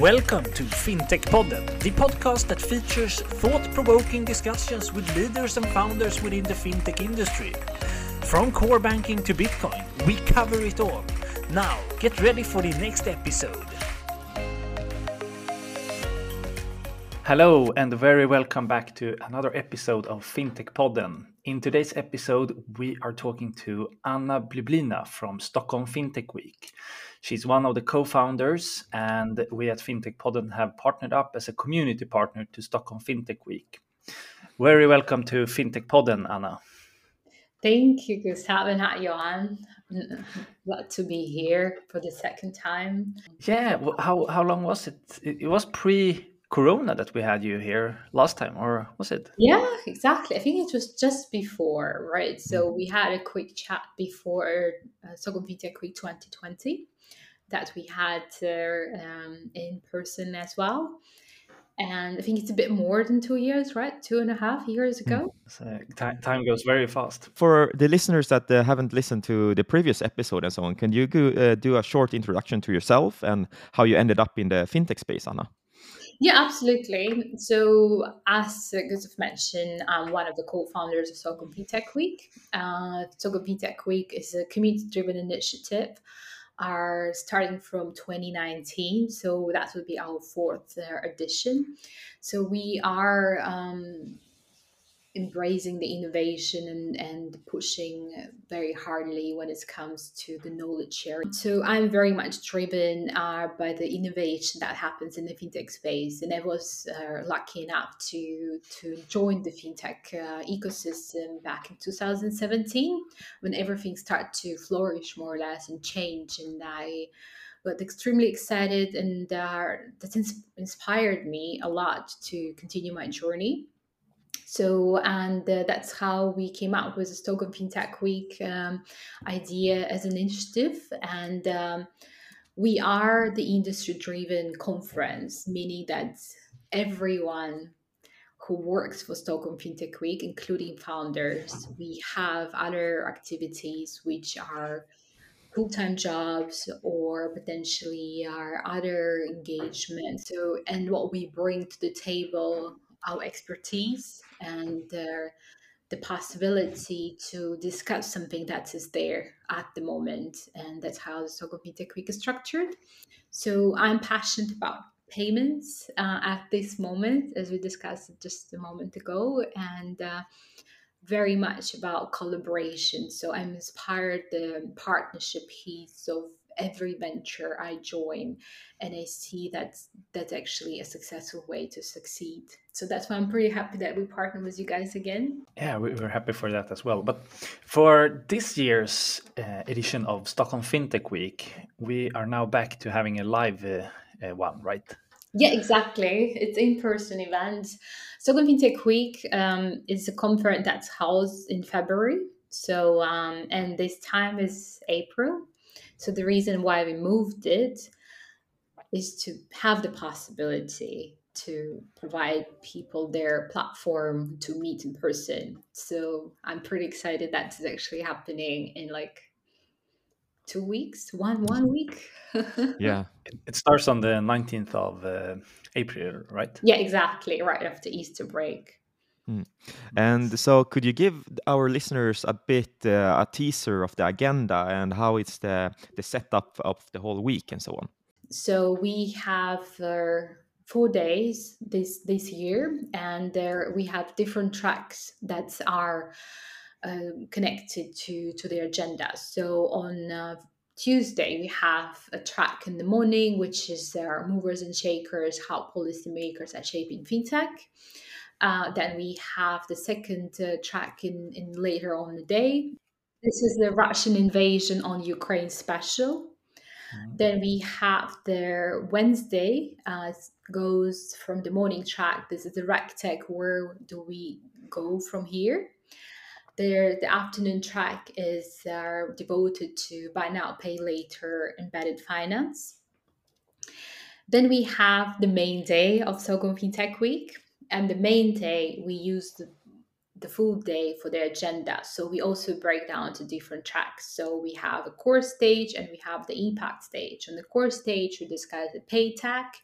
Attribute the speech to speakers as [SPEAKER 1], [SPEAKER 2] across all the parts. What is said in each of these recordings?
[SPEAKER 1] Welcome to FinTech Podden, the podcast that features thought provoking discussions with leaders and founders within the fintech industry. From core banking to Bitcoin, we cover it all. Now, get ready for the next episode. Hello, and very welcome back to another episode of FinTech Podden. In today's episode, we are talking to Anna Blyblina from Stockholm FinTech Week. She's one of the co founders, and we at FinTech Podden have partnered up as a community partner to Stockholm FinTech Week. Very welcome to FinTech Podden, Anna.
[SPEAKER 2] Thank you, Gustav and Johan. Glad to be here for the second time.
[SPEAKER 1] Yeah, how, how long was it? It was pre corona that we had you here last time or was it?
[SPEAKER 2] Yeah exactly. I think it was just before right? So mm. we had a quick chat before uh, Stockholm FinTech Week 2020 that we had uh, um, in person as well. And i think it's a bit more than two years right? Two and a half years ago.
[SPEAKER 1] Mm. so time, time goes very fast.
[SPEAKER 3] For the listeners that uh, haven't listened to the previous episode and so on can you go, uh, do a short introduction to yourself and how you ended up in the fintech space anna
[SPEAKER 2] yeah, absolutely. So, as Gustav mentioned, I'm one of the co-founders of Stockholm FinTech Week. Uh, FinTech Week is a community-driven initiative are starting from 2019 so that would be our fourth uh, edition so we are um, embracing the innovation and, and pushing very hardly when it comes to the knowledge sharing. So I'm very much driven uh, by the innovation that happens in the fintech space, and I was uh, lucky enough to to join the fintech uh, ecosystem back in 2017 when everything started to flourish more or less and change, and I got extremely excited, and uh, that inspired me a lot to continue my journey so, and uh, that's how we came up with the Stockholm FinTech Week um, idea as an initiative. And um, we are the industry driven conference, meaning that everyone who works for Stockholm FinTech Week, including founders, we have other activities which are full-time jobs or potentially our other engagements so and what we bring to the table our expertise and the possibility to discuss something that is there at the moment. And that's how the Stockholm FinTech Week is structured. So I'm passionate about payments uh, at this moment, as we discussed just a moment ago, and uh, very much about collaboration. So I'm inspired the partnership piece of every venture I join, and I see that that's actually a successful way to succeed. So that's why I'm pretty happy that we partner with you guys again.
[SPEAKER 1] Yeah, we're happy for that as well. But for this year's uh, edition of Stockholm FinTech Week, we are now back to having a live uh, uh, one, right?
[SPEAKER 2] Yeah, exactly. It's in-person event. Stockholm FinTech Week um, is a conference that's housed in February. So, um, and this time is April. So the reason why we moved it is to have the possibility to provide people their platform to meet in person. So I'm pretty excited that's actually happening in like two weeks, one one week.
[SPEAKER 3] yeah,
[SPEAKER 1] it starts on the 19th of uh, April, right?
[SPEAKER 2] Yeah, exactly, right after Easter break.
[SPEAKER 3] Mm. And so, could you give our listeners a bit uh, a teaser of the agenda and how it's the the setup of the whole week and so on?
[SPEAKER 2] So we have uh, four days this this year, and there we have different tracks that are uh, connected to to the agenda. So on uh, Tuesday, we have a track in the morning, which is our movers and shakers, how policymakers are shaping fintech. Uh, then we have the second uh, track in, in later on the day. This is the Russian invasion on Ukraine special. Mm-hmm. Then we have the Wednesday uh, goes from the morning track. This is the RegTech. Where do we go from here? There, the afternoon track is uh, devoted to buy now, pay later, embedded finance. Then we have the main day of Stockholm FinTech Week and the main day we use the the full day for the agenda. So we also break down to different tracks. So we have a core stage and we have the impact stage. On the core stage, we discuss the pay tech,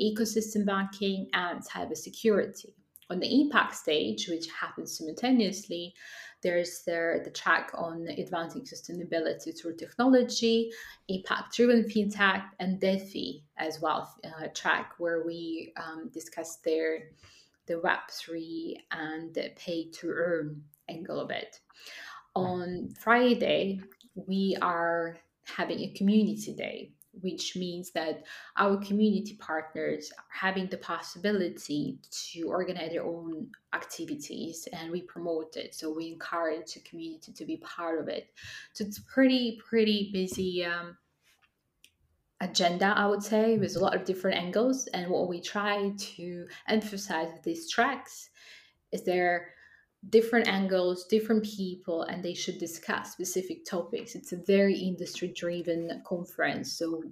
[SPEAKER 2] ecosystem banking, and cybersecurity. On the impact stage, which happens simultaneously, there's there the track on advancing sustainability through technology, impact-driven fintech, and DeFi as well, uh, track where we um, discuss there the Web3 and the play to earn angle of it. On Friday, we are having a community day, which means that our community partners are having the possibility to organize their own activities and we promote it. So we encourage the community to be part of it. So it's pretty, pretty busy. Um, agenda, I would say, with a lot of different angles. And what we try to emphasize with these tracks is there different angles, different people, and they should discuss specific topics. It's a very industry driven conference. So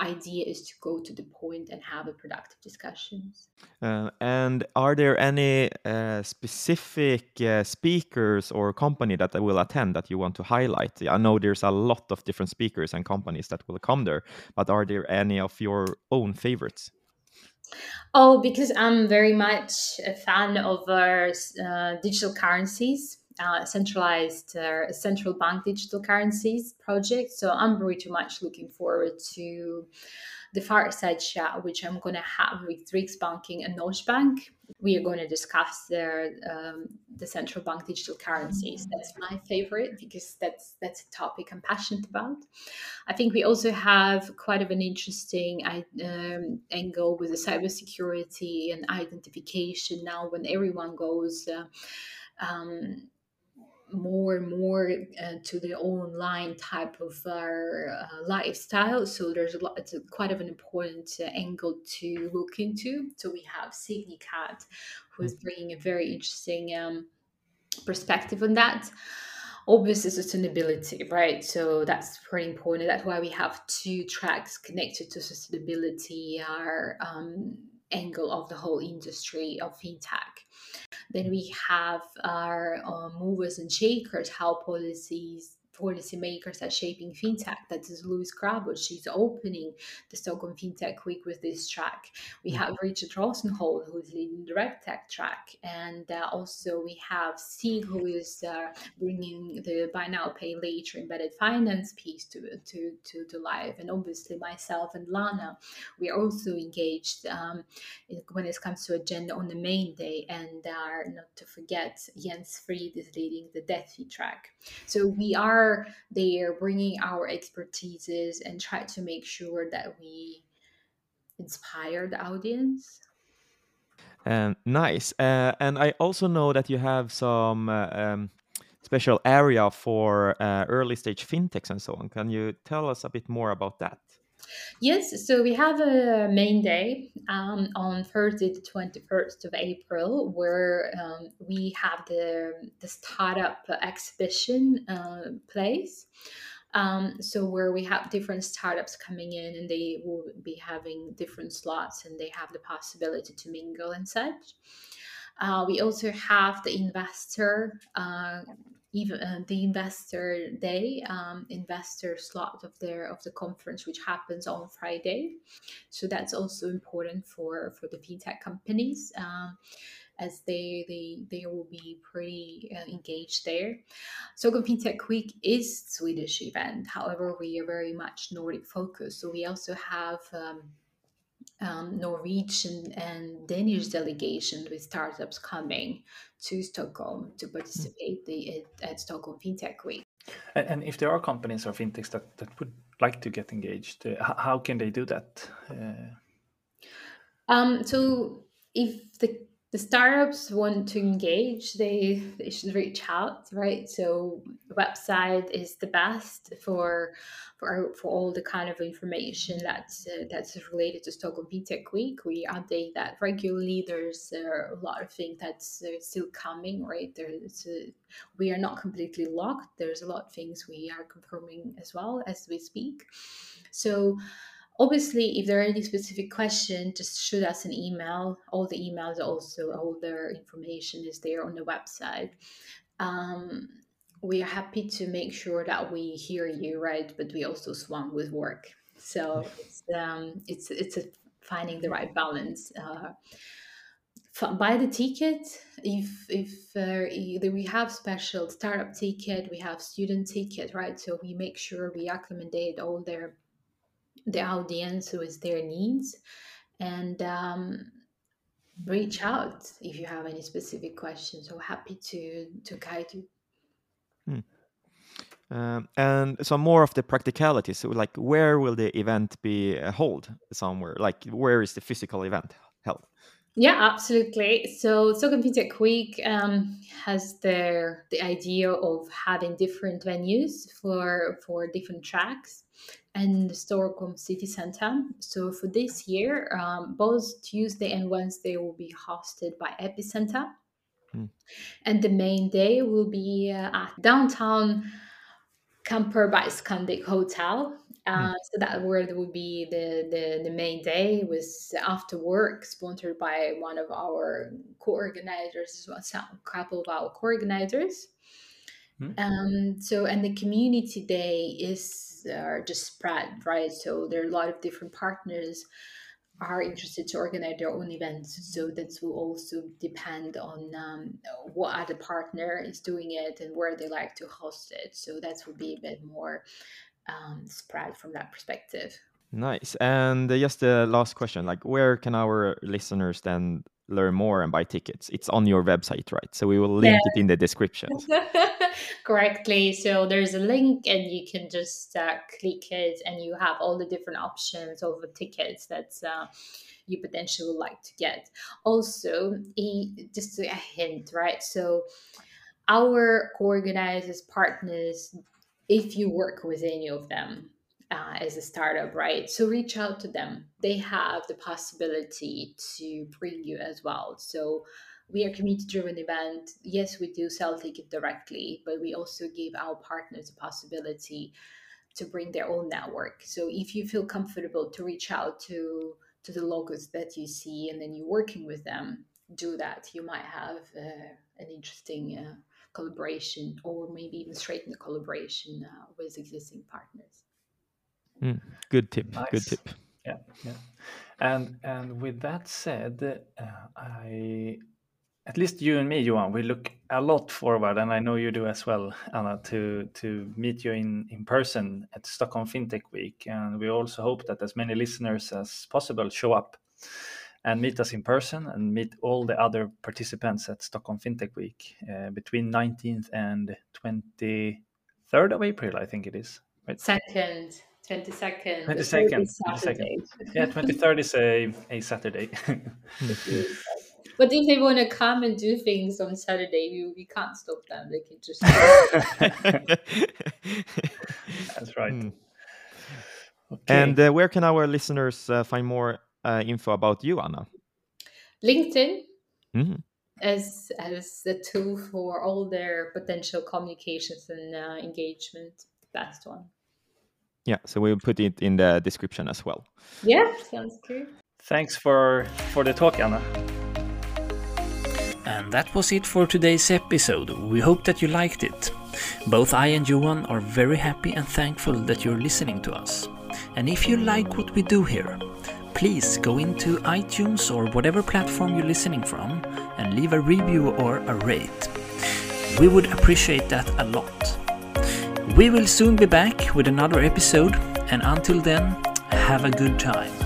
[SPEAKER 2] idea is to go to the point and have a productive discussions.
[SPEAKER 3] Uh, and are there any uh, specific uh, speakers or company that I will attend that you want to highlight? I know there's a lot of different speakers and companies that will come there, but are there any of your own favorites?
[SPEAKER 2] Oh, because I'm very much a fan of uh, digital currencies uh, centralized uh, central bank digital currencies project. So I'm pretty much looking forward to the fireside chat, which I'm going to have with Riksbanken and Norges Bank. We are going to discuss their um, the central bank digital currencies. That's my favorite because that's that's a topic I'm passionate about. I think we also have quite of an interesting um, angle with the cybersecurity and identification now when everyone goes. Uh, um, more and more uh, to the online type of uh, lifestyle. So there's a lot, it's a, quite of an important uh, angle to look into. So we have Signicat, who is mm. bringing a very interesting um, perspective on that. Obviously, sustainability, right? So that's pretty important. That's why we have two tracks connected to sustainability, our um, angle of the whole industry of fintech. Then we have our uh, movers and shakers, how policies policymakers are shaping fintech. That is Louise Grabo. She's opening the Stockholm Fintech Week with this track. We mm-hmm. have Richard Rosenhold, who is leading the RegTech track. And uh, also we have Sig, who is uh, bringing the Buy Now, Pay Later embedded finance piece to, to, to, to life. And obviously myself and Lana, we are also engaged um, when it comes to agenda on the main day. And uh, not to forget, Jens Fried is leading the DeFi track. So we are are there bringing our expertises and try to make sure that we inspire the audience.
[SPEAKER 3] Um, nice. Uh, and i also know that you have some uh, um, special area for uh, early stage fintechs and so on. Can you tell us a bit more about that
[SPEAKER 2] Yes, so we have a main day um, on Thursday, the 21st of April, where um, we have the, the startup exhibition uh, place. Um, so where we have different startups coming in and they will be having different slots and they have the possibility to mingle and such. Uh, we also have the investor uh, even uh, the investor day um, investor slot of their of the conference which happens on friday so that's also important for for the fintech companies um, as they they they will be pretty uh, engaged there. So Fintech Week is Swedish event. However, we are very much Nordic focused. So we also have um, um, Norwegian and Danish delegation with startups coming to Stockholm to participate the, at, at Stockholm FinTech Week.
[SPEAKER 1] And, and, if there are companies or fintechs that, that would like to get engaged, uh, how can they do that? Uh...
[SPEAKER 2] Um, so if the the startups want to engage, they they should reach out, right? So website is the best for for for all the kind of information that's uh, that's related to Stockholm FinTech Week. We update that regularly. There's uh, a lot of things that's uh, still coming, right? There's uh, we are not completely locked. There's a lot of things we are confirming as well as we speak. So obviously if there are any specific questions just shoot us an email. All the emails also all their information is there on the website. Um, we are happy to make sure that we hear you right? But we also swam with work. So it's um, it's it's a finding the right balance uh, buy the ticket. If if uh, we have special startup ticket we have student ticket right? So we make sure we accommodate all their the audience with their needs and um, reach out if you have any specific questions. So happy to to guide you.
[SPEAKER 3] Hmm. um, and some more of the practicalities so like where will the event be held somewhere? Like where is the physical event held
[SPEAKER 2] yeah, absolutely. So Stockholm FinTech Week um, has their the idea of having different venues for for different tracks and the Stockholm City Center. So for this year, um, both Tuesday and Wednesday will be hosted by Epicenter. Mm. And the main day will be uh, at downtown Camper by Scandic Hotel. Uh, mm. So that where would be the, the, the main day was after work, sponsored by one of our co-organizers, so a couple of our co-organizers. Mm. Um, so and the community day is uh, just spread right. So there are a lot of different partners are interested to organize their own events. So that will also depend on um, what other partner is doing it and where they like to host it. So that will be a bit more um, spread from that perspective.
[SPEAKER 3] Nice. And uh, just the last question, like where can our listeners then learn more and buy tickets? It's on your website, right? So we will link yeah. it in the description.
[SPEAKER 2] Correctly. So there's a link and you can just uh, click it and you have all the different options of the tickets that uh, you potentially would like to get. Also, just a hint, right? So our co-organizers, partners, if you work with any of them, uh, as a startup, right? So reach out to them. They have the possibility to bring you as well. So we are community driven event. Yes, we do sell ticket directly, but we also give our partners a possibility to bring their own network. So if you feel comfortable to reach out to to the locals that you see and then you're working with them, do that. You might have uh, an interesting uh, collaboration or maybe even straighten the collaboration uh, with existing partners.
[SPEAKER 3] Mm, good tip. Nice. Good tip.
[SPEAKER 1] Yeah, yeah. And and with that said, uh, I at least you and me, Johan, we look a lot forward, and I know you do as well, Anna, to to meet you in in person at Stockholm FinTech Week, and we also hope that as many listeners as possible show up and meet us in person and meet all the other participants at Stockholm FinTech Week uh, between 19th and 23rd of April, I think it is.
[SPEAKER 2] Right? Second. 22nd.
[SPEAKER 1] 22nd. 22nd. Yeah, 23rd is a, a Saturday.
[SPEAKER 2] but if they want to come and do things on Saturday, we, we can't stop them. They can just.
[SPEAKER 1] That's right. Mm.
[SPEAKER 3] Okay. And uh, where can our listeners uh, find more uh, info about you, Anna?
[SPEAKER 2] LinkedIn. Mm-hmm. As, as the tool for all their potential communications and uh, engagement, best one.
[SPEAKER 3] Yeah, so we'll put it in the description as well.
[SPEAKER 2] Yeah, sounds good.
[SPEAKER 1] Thanks for for the talk, Anna.
[SPEAKER 4] And that was it for today's episode. We hope that you liked it. Both I and Johan are very happy and thankful that you're listening to us. And if you like what we do here, please go into iTunes or whatever platform you're listening from and leave a review or a rate. We would appreciate that a lot. We will soon be back with another episode, and until then, have a good time.